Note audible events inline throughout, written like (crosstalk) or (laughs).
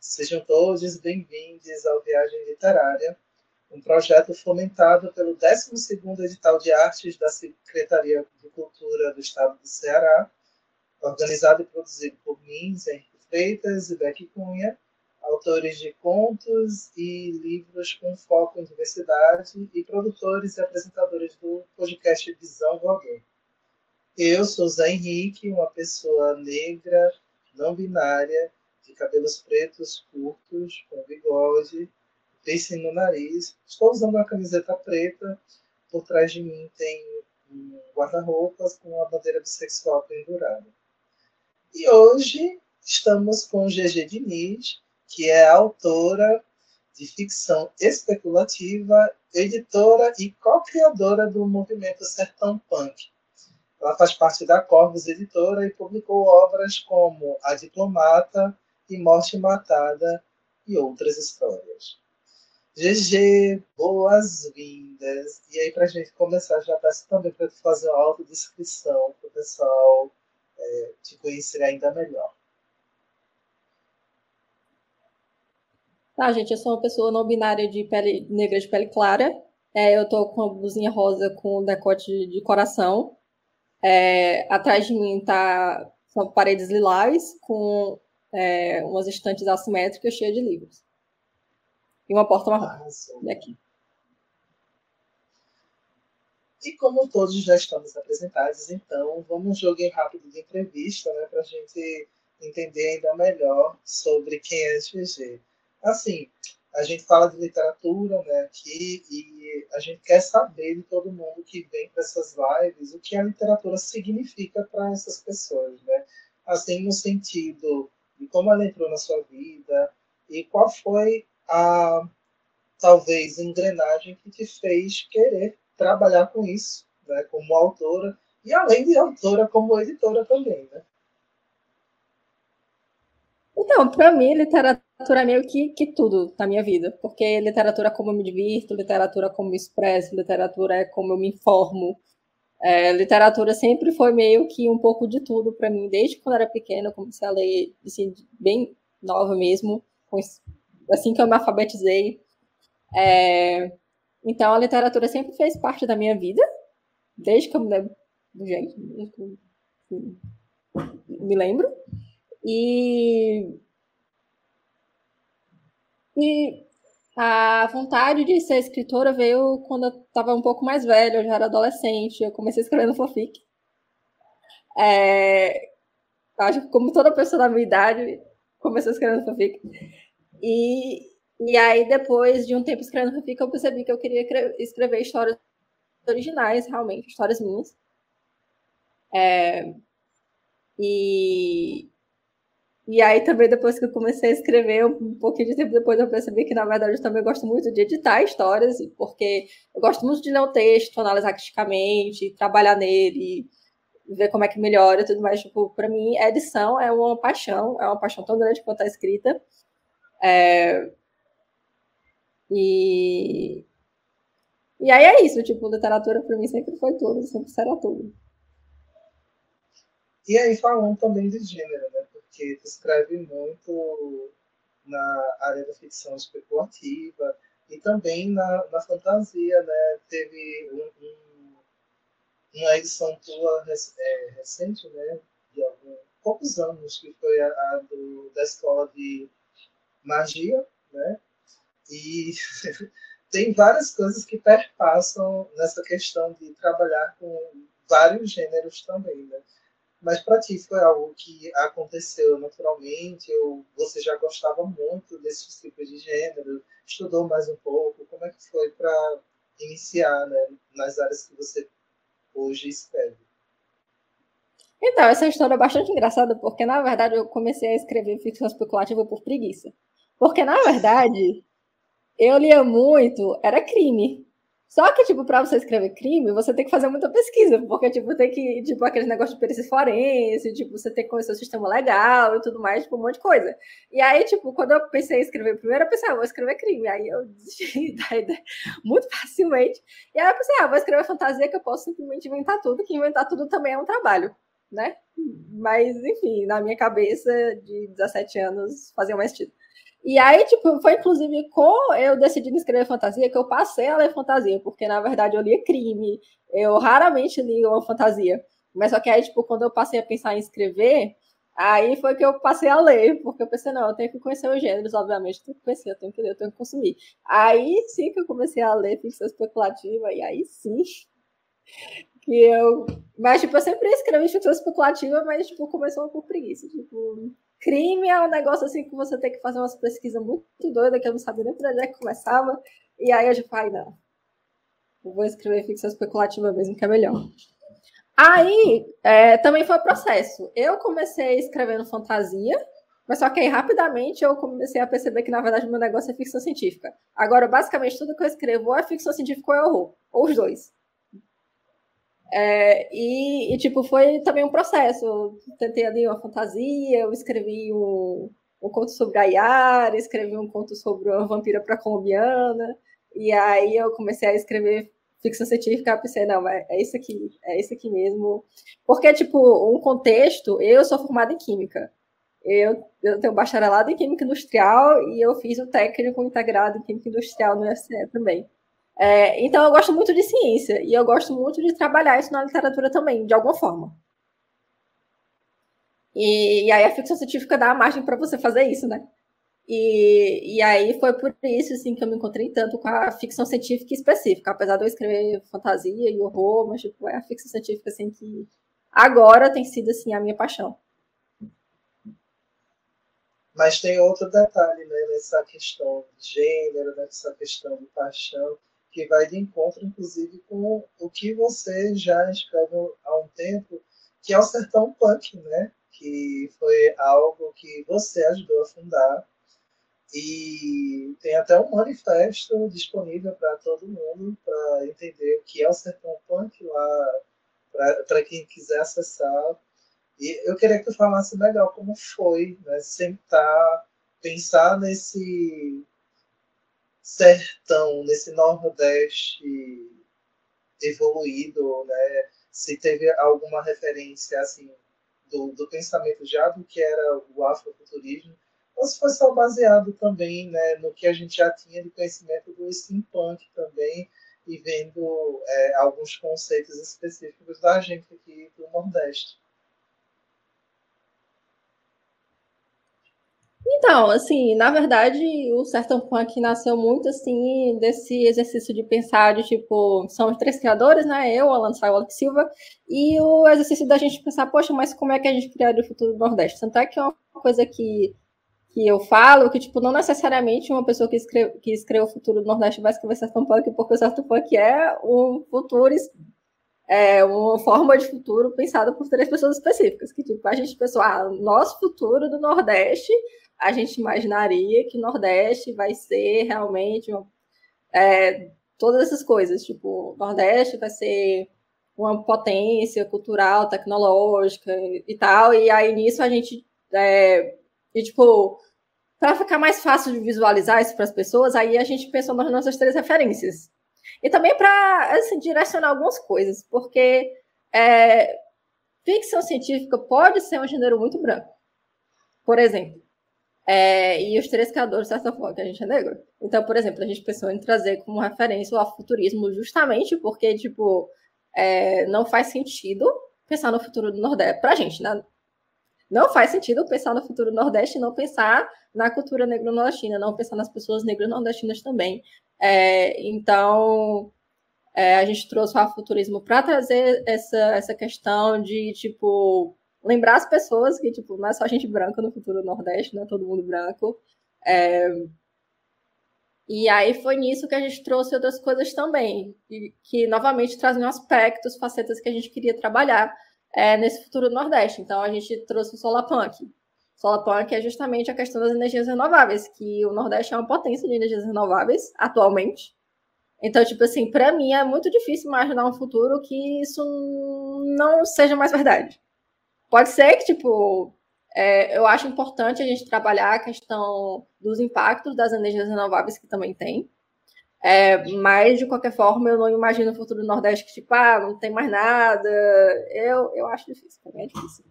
Sejam todos bem-vindos ao Viagem Literária, um projeto fomentado pelo 12º Edital de Artes da Secretaria de Cultura do Estado do Ceará, organizado e produzido por mim, Zé Freitas e Beck Cunha, autores de contos e livros com foco em diversidade e produtores e apresentadores do podcast Visão Voador. Eu sou Zé Henrique, uma pessoa negra, não binária, de cabelos pretos curtos, com bigode, piercing no nariz. Estou usando uma camiseta preta. Por trás de mim tem um guarda-roupas com a bandeira bissexual pendurada. E hoje estamos com GG Diniz, que é autora de ficção especulativa, editora e co-criadora do movimento Sertão Punk. Ela faz parte da Corvus Editora e publicou obras como A Diplomata e Morte Matada e outras histórias. GG, boas-vindas. E aí, para a gente começar, já peço também para fazer uma autodescrição para o pessoal é, te conhecer ainda melhor. Tá, gente, eu sou uma pessoa não binária de pele negra de pele clara. É, eu tô com uma blusinha rosa com decote de coração. É, atrás de mim tá são paredes lilás com é, umas estantes assimétricas cheias de livros. E uma porta marrom. E aqui. E como todos já estamos apresentados, então vamos um joguinho rápido de entrevista, né, para a gente entender ainda melhor sobre quem é GG assim, a gente fala de literatura né, aqui e a gente quer saber de todo mundo que vem para essas lives o que a literatura significa para essas pessoas, né? Assim, no sentido de como ela entrou na sua vida e qual foi a, talvez, engrenagem que te fez querer trabalhar com isso, né, como autora e além de autora, como editora também, né? Então, para mim, literatura é meio que, que tudo na minha vida, porque literatura é como eu me divirto, literatura é como eu me expresso, literatura é como eu me informo. É, literatura sempre foi meio que um pouco de tudo para mim, desde quando era pequena, eu comecei a ler assim, bem nova mesmo, assim que eu me alfabetizei. É, então a literatura sempre fez parte da minha vida, desde que eu me lembro, gente, me lembro. E e a vontade de ser escritora veio quando eu estava um pouco mais velha, eu já era adolescente, eu comecei escrevendo fanfic. É, acho que como toda pessoa da minha idade, comecei escrevendo fanfic. E, e aí, depois de um tempo escrevendo fanfic, eu percebi que eu queria escrever histórias originais, realmente, histórias minhas. É, e, e aí também depois que eu comecei a escrever, um pouquinho de tempo depois eu percebi que na verdade eu também gosto muito de editar histórias, porque eu gosto muito de ler um texto, analisar criticamente, trabalhar nele, ver como é que melhora e tudo mais. Tipo, para mim, a edição é uma paixão, é uma paixão tão grande quanto a escrita. É... E... E aí é isso, tipo, literatura para mim sempre foi tudo, sempre será tudo. E aí falando também de gênero, né? Que escreve muito na área da ficção especulativa e também na, na fantasia, né? Teve um, um, uma edição tua é, recente, né? De alguns poucos anos, que foi a, a do, da escola de magia, né? E (laughs) tem várias coisas que perpassam nessa questão de trabalhar com vários gêneros também, né? Mas para ti foi algo que aconteceu naturalmente, ou você já gostava muito desses tipos de gênero, estudou mais um pouco? Como é que foi para iniciar né, nas áreas que você hoje escreve? Então, essa história é bastante engraçada, porque na verdade eu comecei a escrever ficção especulativa por preguiça. Porque na verdade, eu lia muito, era crime. Só que, tipo, pra você escrever crime, você tem que fazer muita pesquisa, porque, tipo, tem que, tipo, aquele negócio de perícia forense, tipo, você tem que conhecer o sistema legal e tudo mais, tipo, um monte de coisa. E aí, tipo, quando eu pensei em escrever primeiro, eu pensei, ah, vou escrever crime. Aí eu (laughs) desisti da ideia muito facilmente. E aí eu pensei, ah, vou escrever fantasia que eu posso simplesmente inventar tudo, que inventar tudo também é um trabalho, né? Mas, enfim, na minha cabeça, de 17 anos, fazia mais sentido. E aí, tipo, foi inclusive com eu decidindo escrever fantasia que eu passei a ler fantasia, porque na verdade eu lia crime, eu raramente li uma fantasia. Mas só que aí, tipo, quando eu passei a pensar em escrever, aí foi que eu passei a ler, porque eu pensei, não, eu tenho que conhecer os gêneros, obviamente, eu tenho que conhecer, eu tenho que ler, eu tenho que consumir. Aí sim que eu comecei a ler ficção especulativa, e aí sim (laughs) que eu. Mas, tipo, eu sempre escrevi ficção especulativa, mas, tipo, começou com preguiça. Tipo, crime é um negócio assim que você tem que fazer umas pesquisas muito doidas que eu não sabia nem pra onde é que começava. E aí eu já falei, não. Eu vou escrever ficção especulativa mesmo, que é melhor. Aí é, também foi o processo. Eu comecei escrevendo fantasia, mas só que aí rapidamente eu comecei a perceber que, na verdade, meu negócio é ficção científica. Agora, basicamente, tudo que eu escrevo ou é ficção científica ou é horror. Ou os dois. É, e, e, tipo, foi também um processo. Eu tentei ali uma fantasia, eu escrevi um, um conto sobre a Yara, escrevi um conto sobre uma vampira pré-colombiana, e aí eu comecei a escrever ficção científica, eu pensei, não, é, é isso aqui, é isso aqui mesmo. Porque, tipo, um contexto, eu sou formada em Química. Eu, eu tenho bacharelado em Química Industrial e eu fiz o técnico integrado em Química Industrial no UFCE também. É, então, eu gosto muito de ciência e eu gosto muito de trabalhar isso na literatura também, de alguma forma. E, e aí a ficção científica dá a margem para você fazer isso, né? E, e aí foi por isso assim, que eu me encontrei tanto com a ficção científica específica, apesar de eu escrever fantasia e horror, mas tipo, é a ficção científica assim que agora tem sido assim a minha paixão. Mas tem outro detalhe né, nessa questão de gênero, nessa questão de paixão, que vai de encontro, inclusive, com o que você já escreve há um tempo, que é o Sertão Punk, né? Que foi algo que você ajudou a fundar. E tem até um manifesto disponível para todo mundo, para entender o que é o Sertão Punk lá, para quem quiser acessar. E eu queria que tu falasse legal como foi, né? Sentar, pensar nesse sertão, nesse Nordeste evoluído, né? Se teve alguma referência assim do, do pensamento já do que era o afrofuturismo, ou se foi só baseado também né, no que a gente já tinha de conhecimento do steampunk também e vendo é, alguns conceitos específicos da gente aqui do Nordeste. Então, assim, na verdade, o Sertão Punk nasceu muito, assim, desse exercício de pensar de, tipo, são os três criadores, né? Eu, Alan o Alex Silva, e o exercício da gente pensar, poxa, mas como é que a gente criaria o futuro do Nordeste? Tanto é que é uma coisa que, que eu falo, que, tipo, não necessariamente uma pessoa que escreve, que escreveu o futuro do Nordeste vai escrever Sertão Punk, porque o Sertão Punk é um futuro é uma forma de futuro pensada por três pessoas específicas, que tipo, a gente pensou, ah, nosso futuro do Nordeste a gente imaginaria que Nordeste vai ser realmente é, todas essas coisas, tipo, Nordeste vai ser uma potência cultural, tecnológica e tal, e aí nisso a gente, é, e, tipo, para ficar mais fácil de visualizar isso para as pessoas, aí a gente pensou nas nossas três referências. E também para assim, direcionar algumas coisas, porque é, ficção científica pode ser um gênero muito branco. Por exemplo, é, e os três criadores, de certa forma, que a gente é negro. Então, por exemplo, a gente pensou em trazer como referência o afuturismo justamente porque, tipo, é, não faz sentido pensar no futuro do Nordeste. Pra gente, né? Não faz sentido pensar no futuro do Nordeste e não pensar na cultura negro-nordestina, não pensar nas pessoas negras nordestinas também. É, então, é, a gente trouxe o afuturismo para trazer essa, essa questão de, tipo, lembrar as pessoas que, tipo, não é só gente branca no futuro Nordeste, não é todo mundo branco. É... E aí foi nisso que a gente trouxe outras coisas também, que, que novamente trazem aspectos, facetas que a gente queria trabalhar é, nesse futuro Nordeste. Então a gente trouxe o Solar Punk. Solar é justamente a questão das energias renováveis, que o Nordeste é uma potência de energias renováveis atualmente. Então, tipo assim, para mim é muito difícil imaginar um futuro que isso não seja mais verdade. Pode ser que, tipo, é, eu acho importante a gente trabalhar a questão dos impactos das energias renováveis que também tem. É, mas, de qualquer forma, eu não imagino o futuro do Nordeste que, tipo, ah, não tem mais nada. Eu, eu acho difícil, também é difícil.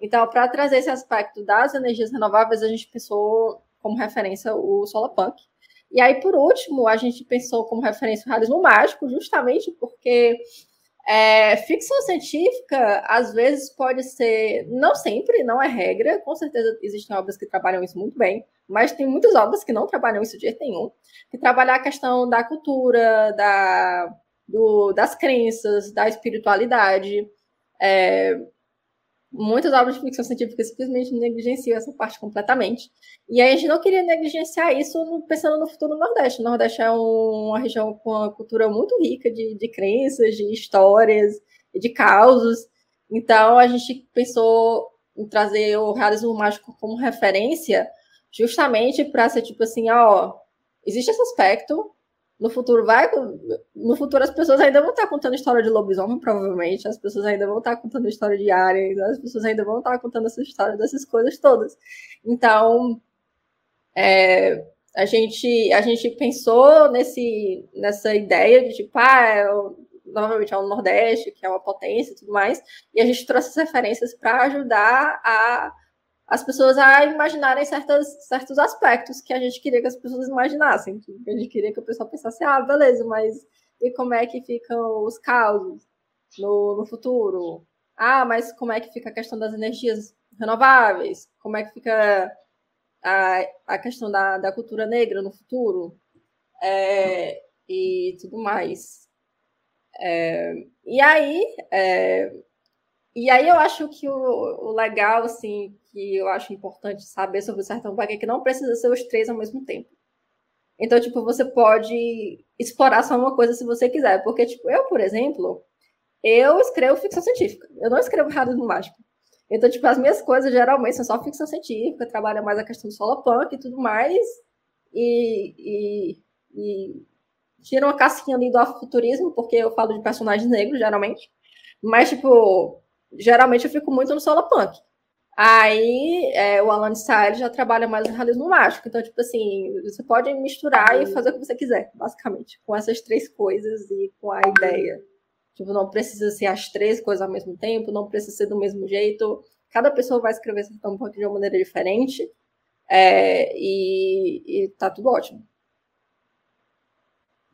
Então, para trazer esse aspecto das energias renováveis, a gente pensou como referência o Solarpunk. E aí, por último, a gente pensou como referência o realismo mágico, justamente porque é, ficção científica, às vezes, pode ser, não sempre, não é regra, com certeza existem obras que trabalham isso muito bem, mas tem muitas obras que não trabalham isso de jeito nenhum, que trabalham a questão da cultura, da, do, das crenças, da espiritualidade. É, muitas obras de ficção científica simplesmente negligenciam essa parte completamente. E aí a gente não queria negligenciar isso pensando no futuro do Nordeste. O Nordeste é uma região com uma cultura muito rica de, de crenças, de histórias, de causos. Então a gente pensou em trazer o realismo mágico como referência, justamente para ser tipo assim, ó, existe esse aspecto, no futuro vai. No futuro as pessoas ainda vão estar contando história de lobisomem, provavelmente. As pessoas ainda vão estar contando história de aliens, as pessoas ainda vão estar contando essa história dessas coisas todas. Então, é, a, gente, a gente pensou nesse, nessa ideia de tipo, ah, é, novamente é o Nordeste, que é uma potência e tudo mais, e a gente trouxe as referências para ajudar a as pessoas a imaginarem certas, certos aspectos que a gente queria que as pessoas imaginassem. Que a gente queria que o pessoal pensasse, ah, beleza, mas e como é que ficam os causos no, no futuro? Ah, mas como é que fica a questão das energias renováveis? Como é que fica a, a questão da, da cultura negra no futuro? É, e tudo mais. É, e aí, é, e aí eu acho que o, o, legal, assim, que eu acho importante saber sobre o Sertão Bug é que não precisa ser os três ao mesmo tempo. Então, tipo, você pode explorar só uma coisa se você quiser. Porque, tipo, eu, por exemplo, eu escrevo ficção científica. Eu não escrevo no mágico. Então, tipo, as minhas coisas geralmente são só ficção científica, trabalha mais a questão do solo punk e tudo mais. E, e, e tira uma casquinha ali do afrofuturismo, porque eu falo de personagens negros, geralmente. Mas, tipo, geralmente eu fico muito no solo punk. Aí é, o Alan Style já trabalha mais no realismo mágico. Então, tipo assim, você pode misturar e fazer o que você quiser, basicamente, com essas três coisas e com a ideia. Tipo, não precisa ser as três coisas ao mesmo tempo, não precisa ser do mesmo jeito. Cada pessoa vai escrever esse tampão de uma maneira diferente. É, e, e tá tudo ótimo.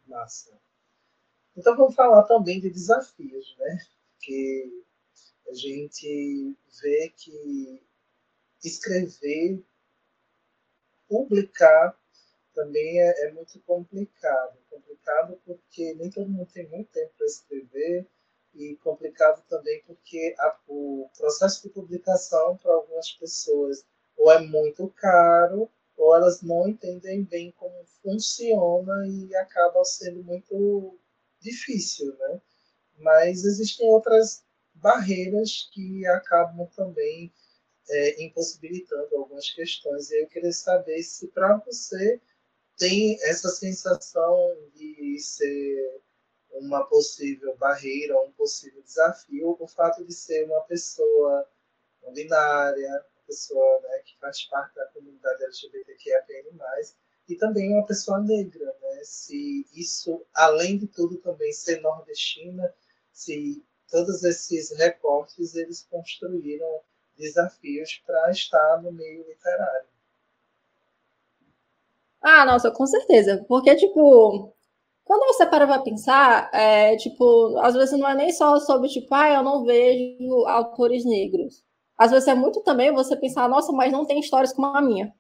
Massa. Então vamos falar também de desafios, né? Que a gente vê que escrever, publicar também é, é, muito complicado. Complicado porque nem todo mundo tem muito tempo para escrever e complicado também porque a, o processo de publicação para algumas pessoas ou é muito caro ou elas não entendem bem como funciona e acaba sendo muito difícil, né? Mas existem outras barreiras que acabam também é, impossibilitando algumas questões. E eu queria saber se para você tem essa sensação de ser uma possível barreira, um possível desafio, o fato de ser uma pessoa não binária, uma pessoa né, que faz parte da comunidade LGBTQIAPN+, e também uma pessoa negra, né? Se isso, além de tudo, também ser nordestina, se todos esses recortes eles construíram desafios para estar no meio literário. Ah, nossa, com certeza. Porque, tipo, quando você para para pensar, é, tipo, às vezes não é nem só sobre, tipo, ah, eu não vejo autores negros. Às vezes é muito também você pensar, nossa, mas não tem histórias como a minha.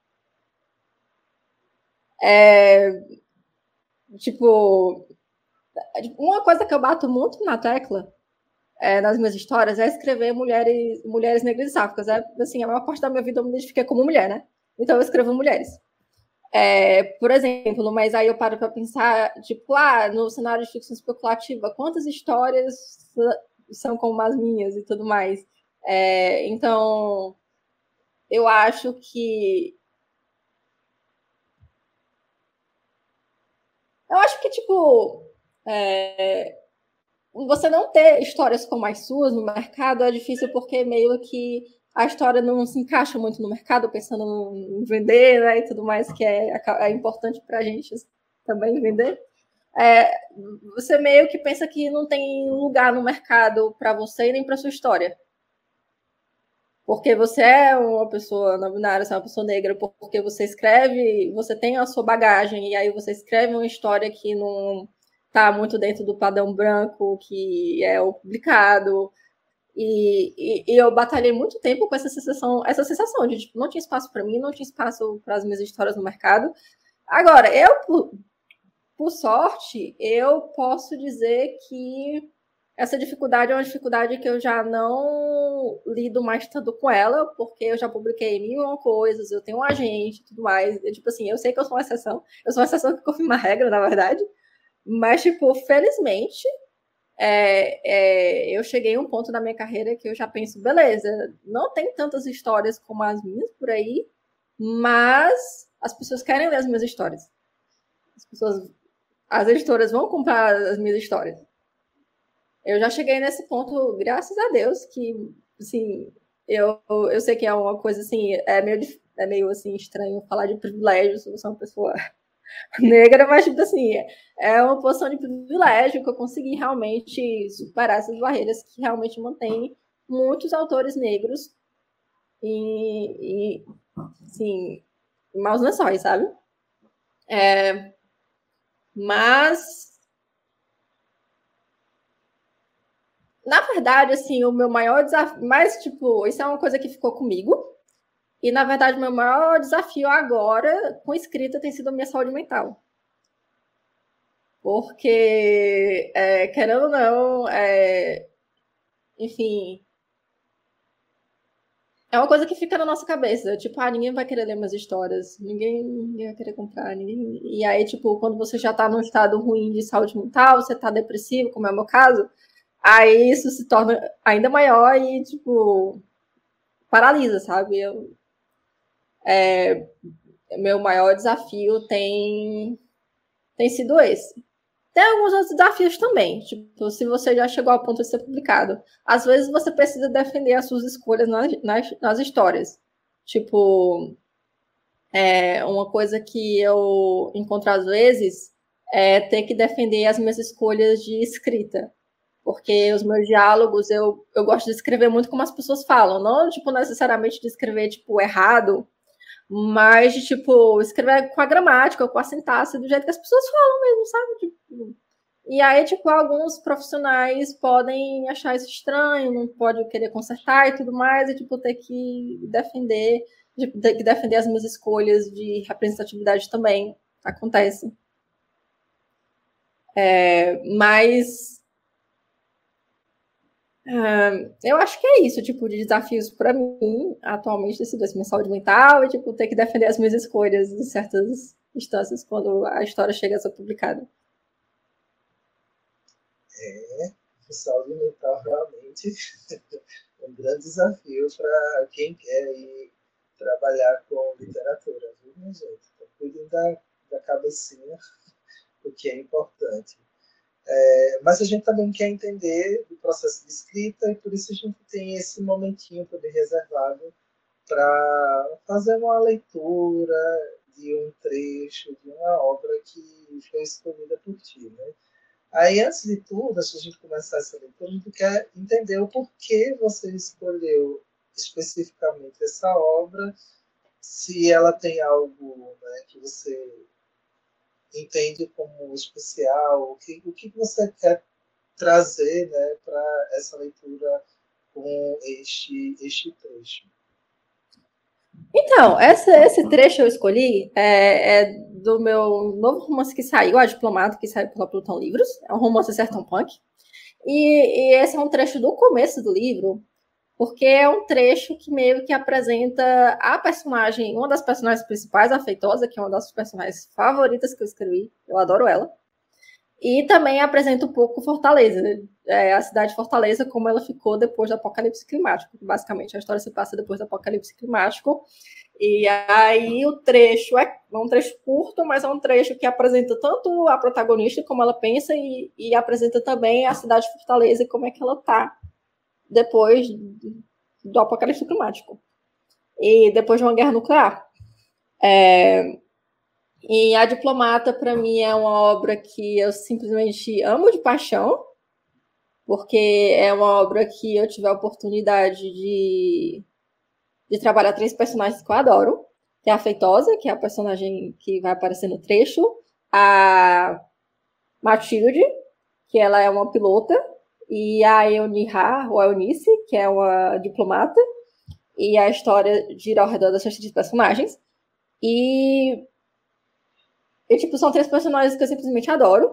É, tipo, uma coisa que eu bato muito na tecla é, nas minhas histórias é escrever mulheres, mulheres negras e sáficas. É, assim, a maior parte da minha vida eu me identifiquei como mulher, né? Então eu escrevo mulheres. É, por exemplo, mas aí eu paro para pensar, tipo, ah, no cenário de ficção especulativa, quantas histórias são como as minhas e tudo mais. É, então, eu acho que. Eu acho que, tipo, é, você não ter histórias como as suas no mercado é difícil porque meio que a história não se encaixa muito no mercado, pensando em vender né, e tudo mais, que é, é importante para a gente também vender. É, você meio que pensa que não tem lugar no mercado para você nem para sua história. porque você é uma pessoa não binária, você é uma pessoa negra, porque você escreve, você tem a sua bagagem, e aí você escreve uma história que não está muito dentro do padrão branco que é o publicado. E, e, e, eu batalhei muito tempo com essa sensação, essa sensação de tipo, não tinha espaço para mim, não tinha espaço para as minhas histórias no mercado. Agora, eu, por, por sorte, eu posso dizer que essa dificuldade é uma dificuldade que eu já não lido mais tanto com ela, porque eu já publiquei mil coisas, eu tenho um agente e tudo mais. Eu, tipo assim, eu sei que eu sou uma exceção, eu sou uma exceção que confirma a regra, na verdade. Mas, tipo, felizmente, é, é, eu cheguei a um ponto da minha carreira que eu já penso, beleza, não tem tantas histórias como as minhas por aí, mas as pessoas querem ler as minhas histórias. As pessoas, as editoras vão comprar as minhas histórias eu já cheguei nesse ponto, graças a Deus, que, assim, eu, eu sei que é uma coisa, assim, é meio, é meio, assim, estranho falar de privilégio se você é uma pessoa (laughs) negra, mas, tipo assim, é uma posição de privilégio que eu consegui realmente superar essas barreiras que realmente mantém muitos autores negros e, e assim, maus lençóis, sabe? É, mas na verdade, assim, o meu maior desafio, mas, tipo, isso é uma coisa que ficou comigo. E, na verdade, meu maior desafio agora com escrita tem sido a minha saúde mental. Porque, é, querendo ou não, é, enfim, é uma coisa que fica na nossa cabeça. Tipo, ah, ninguém vai querer ler minhas histórias, ninguém, ninguém vai querer comprar, ninguém... E aí, tipo, quando você já tá num estado ruim de saúde mental, você tá depressivo, como é o meu caso, Aí isso se torna ainda maior e, tipo, paralisa, sabe? Eu, é, meu maior desafio tem, tem sido esse. Tem alguns outros desafios também. Tipo, se você já chegou ao ponto de ser publicado, às vezes você precisa defender as suas escolhas nas, nas, nas histórias. Tipo, é, uma coisa que eu encontro às vezes é ter que defender as minhas escolhas de escrita porque os meus diálogos eu, eu gosto de escrever muito como as pessoas falam, não tipo necessariamente de escrever tipo errado, mas de tipo escrever com a gramática, com a sintaxe do jeito que as pessoas falam mesmo, sabe? Tipo, e aí tipo alguns profissionais podem achar isso estranho, não pode querer consertar e tudo mais, e tipo ter que defender, de, ter que defender as minhas escolhas de representatividade também acontece. É, mas eu acho que é isso, tipo, de desafios para mim, atualmente, tem sido assim, minha saúde mental e, tipo, ter que defender as minhas escolhas em certas instâncias quando a história chega a ser publicada. É, saúde mental realmente (laughs) um grande desafio para quem quer ir trabalhar com literatura, viu, minha gente? Então, cuidem da, da cabecinha, (laughs) o que é importante. É, mas a gente também quer entender o processo de escrita e por isso a gente tem esse momentinho também reservado para fazer uma leitura de um trecho de uma obra que foi escolhida por ti, né? Aí, antes de tudo, antes de a gente começar essa leitura, a gente quer entender o porquê você escolheu especificamente essa obra, se ela tem algo né, que você entende como especial? O que, o que você quer trazer né, para essa leitura com este, este trecho? Então, essa, esse trecho eu escolhi é, é, do meu novo romance que saiu, A Diplomata, que saiu pela Plutão Livros. É um romance sertão punk. E, e esse é um trecho do começo do livro, porque é um trecho que meio que apresenta a personagem, uma das personagens principais, a Feitosa, que é uma das personagens favoritas que eu escrevi, eu adoro ela. E também apresenta um pouco Fortaleza, é, a cidade de Fortaleza, como ela ficou depois do apocalipse climático. Basicamente, a história se passa depois do apocalipse climático. E aí o trecho é um trecho curto, mas é um trecho que apresenta tanto a protagonista como ela pensa e, e apresenta também a cidade de Fortaleza e como é que ela tá depois do apocalipse climático e depois de uma guerra nuclear. É, e A Diplomata, para mim, é uma obra que eu simplesmente amo de paixão, porque é uma obra que eu tive a oportunidade de, de trabalhar três personagens que eu adoro, que é a Feitosa, que é a personagem que vai aparecer no trecho, a Matilde, que ela é uma pilota, e a Euniha, ou Eunice, que é uma diplomata, e a história gira ao redor dessas três personagens. E, e, tipo, são três personagens que eu simplesmente adoro.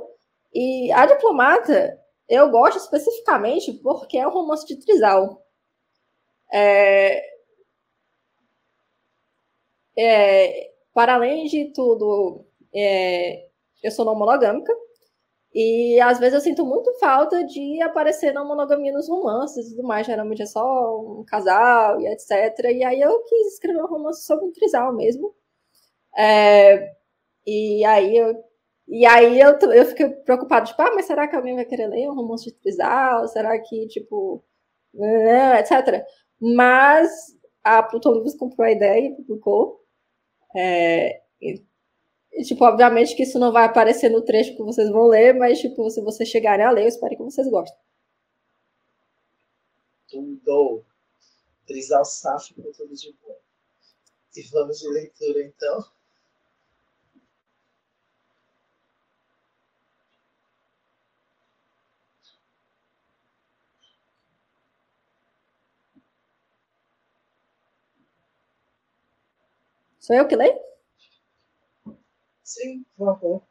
E a diplomata, eu gosto especificamente porque é um romance de trisal. É, é, para além de tudo, é, eu sou não monogâmica. E às vezes eu sinto muito falta de aparecer na monogamia nos romances e tudo mais. Geralmente é só um casal e etc. E aí eu quis escrever um romance sobre um trisal mesmo. É, e aí eu. E aí eu, eu fiquei preocupado, tipo, ah, mas será que alguém vai querer ler um romance de trisal? Será que, tipo, né, etc. Mas a Pluton Livros comprou a ideia e publicou. É, e, tipo, obviamente que isso não vai aparecer no trecho que vocês vão ler, mas, tipo, se vocês chegarem a ler, eu espero que vocês gostem. Tudo. Trisal sáfico, tudo de bom. E vamos de leitura, então. Sou eu que leio? Sim, por favor.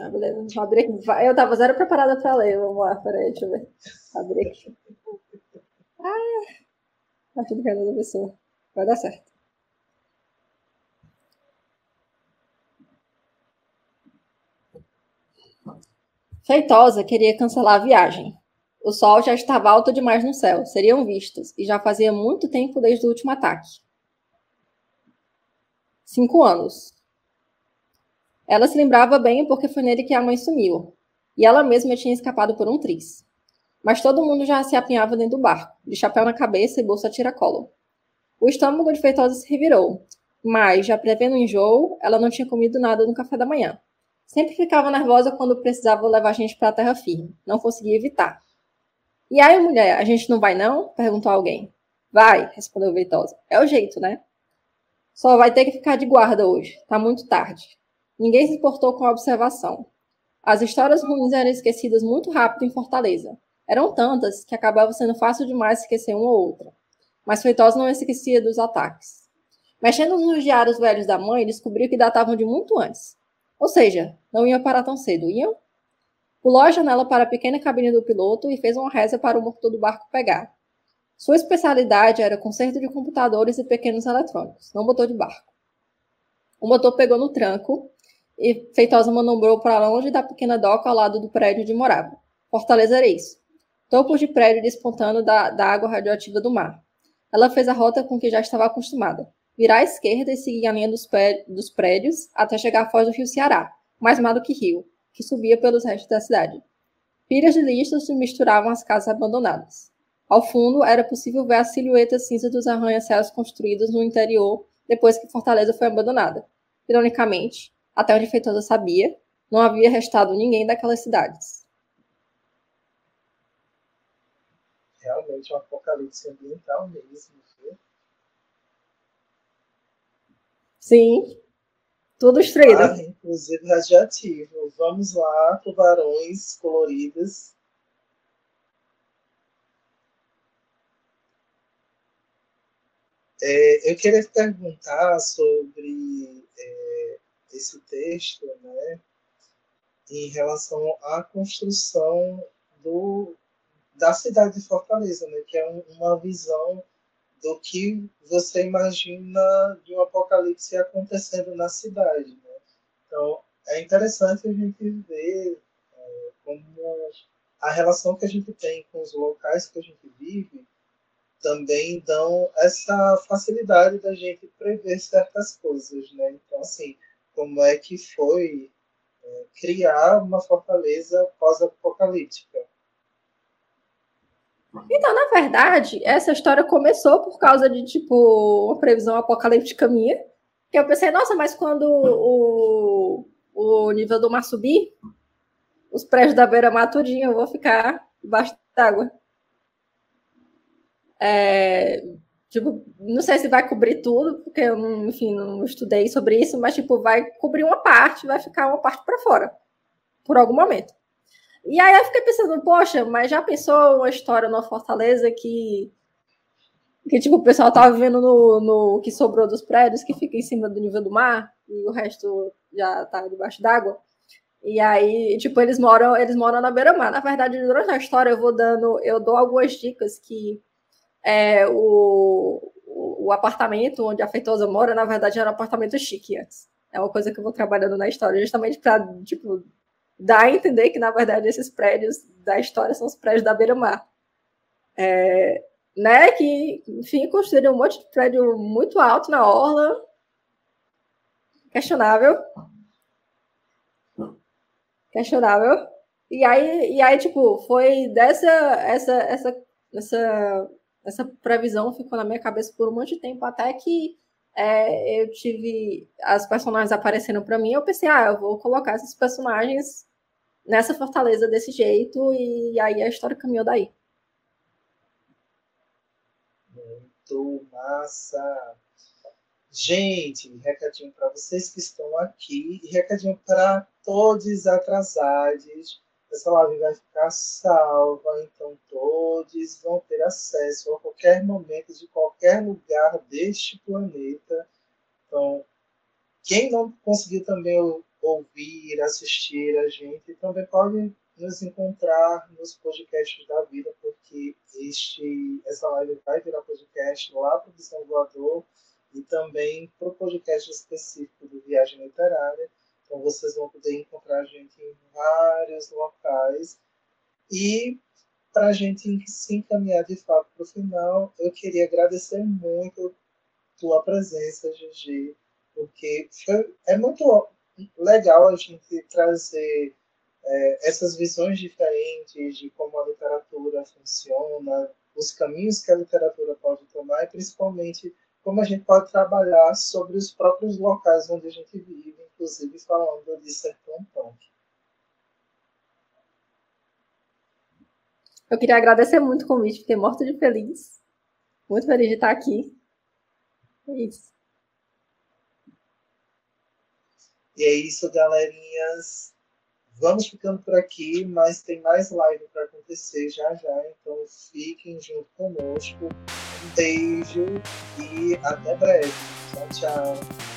Ah, beleza. Vou abrir aqui. Eu tava zero preparada para ler. Vamos lá, peraí, deixa eu ver. Abrir aqui. Ah! Acho que da pessoa. Vai dar certo. Feitosa queria cancelar a viagem. O sol já estava alto demais no céu, seriam vistos, e já fazia muito tempo desde o último ataque. Cinco anos. Ela se lembrava bem porque foi nele que a mãe sumiu, e ela mesma tinha escapado por um tris. Mas todo mundo já se apinhava dentro do barco, de chapéu na cabeça e bolsa tiracolo. O estômago de Feitosa se revirou, mas, já prevendo o enjoo, ela não tinha comido nada no café da manhã. Sempre ficava nervosa quando precisava levar a gente para a terra firme. Não conseguia evitar. E aí, mulher, a gente não vai não? perguntou alguém. Vai, respondeu Feitosa. É o jeito, né? Só vai ter que ficar de guarda hoje. Tá muito tarde. Ninguém se importou com a observação. As histórias ruins eram esquecidas muito rápido em Fortaleza. Eram tantas que acabava sendo fácil demais esquecer uma ou outra. Mas Feitosa não esquecia dos ataques. Mexendo nos diários velhos da mãe, descobriu que datavam de muito antes. Ou seja, não iam parar tão cedo, iam? Pulou a janela para a pequena cabine do piloto e fez uma reza para o motor do barco pegar. Sua especialidade era conserto de computadores e pequenos eletrônicos, não motor de barco. O motor pegou no tranco e Feitosa manobrou para longe da pequena doca ao lado do prédio onde morava. Fortaleza era isso. Topos de prédio despontando da, da água radioativa do mar. Ela fez a rota com que já estava acostumada. Virar à esquerda e seguir a linha dos, dos prédios até chegar à foz do rio Ceará, mais mar do que rio, que subia pelos restos da cidade. Pilhas de lixo se misturavam às casas abandonadas. Ao fundo, era possível ver a silhueta cinza dos arranha-céus construídos no interior depois que Fortaleza foi abandonada. Ironicamente, até onde Feitosa sabia, não havia restado ninguém daquelas cidades. Realmente um apocalipse ambiental mesmo. Viu? Sim. Tudo destruído. Ah, inclusive radiativo. Vamos lá, tubarões coloridos É, eu queria perguntar sobre é, esse texto, né, em relação à construção do, da cidade de Fortaleza, né, que é um, uma visão do que você imagina de um apocalipse acontecendo na cidade. Né? Então, é interessante a gente ver é, como a relação que a gente tem com os locais que a gente vive também dão essa facilidade da gente prever certas coisas, né? Então, assim, como é que foi é, criar uma fortaleza pós-apocalíptica? Então, na verdade, essa história começou por causa de, tipo, uma previsão apocalíptica minha, que eu pensei, nossa, mas quando o, o nível do mar subir, os prédios da beira-mar tudinho, eu vou ficar debaixo d'água. É, Tipo, não sei se vai cobrir tudo, porque eu, não, enfim, não estudei sobre isso, mas, tipo, vai cobrir uma parte, vai ficar uma parte para fora, por algum momento. E aí eu fiquei pensando, poxa, mas já pensou uma história numa Fortaleza que, que tipo, o pessoal tava vivendo no, no que sobrou dos prédios, que fica em cima do nível do mar, e o resto já tá debaixo d'água? E aí, tipo, eles moram, eles moram na beira-mar. Na verdade, durante a história eu vou dando, eu dou algumas dicas que é, o, o apartamento onde a Feitosa mora, na verdade, era um apartamento chique antes. É uma coisa que eu vou trabalhando na história, justamente para, tipo, dar a entender que, na verdade, esses prédios da história são os prédios da beira-mar. É, né, que, enfim, construíram um monte de prédio muito alto na orla, questionável, questionável. E aí, e aí tipo, foi dessa essa essa essa essa previsão ficou na minha cabeça por um monte de tempo até que é, eu tive as personagens aparecendo para mim, eu pensei, ah, eu vou colocar esses personagens nessa fortaleza desse jeito e aí a história caminhou daí. Muito massa. Gente, recadinho para vocês que estão aqui recadinho para todos atrasados. Essa live vai ficar salva, então todos vão ter acesso a qualquer momento de qualquer lugar deste planeta. Então, quem não conseguiu também ouvir, assistir a gente, também pode nos encontrar nos podcasts da vida, porque este, essa live vai virar podcast lá para o Visão Voador e também para o podcast específico do Viagem Literária. Então vocês vão poder encontrar a gente em vários locais. E para a gente se encaminhar de fato para o final, eu queria agradecer muito tua presença, Gigi, porque foi, é muito legal a gente trazer é, essas visões diferentes de como a literatura funciona, os caminhos que a literatura pode tomar e principalmente como a gente pode trabalhar sobre os próprios locais onde a gente vive, inclusive falando de sertão punk. Eu queria agradecer muito o convite, fiquei morto de feliz. Muito feliz de estar aqui. É isso. E é isso, galerinhas. Vamos ficando por aqui, mas tem mais live para acontecer já já, então fiquem junto conosco. Um beijo e até breve. Tchau, tchau.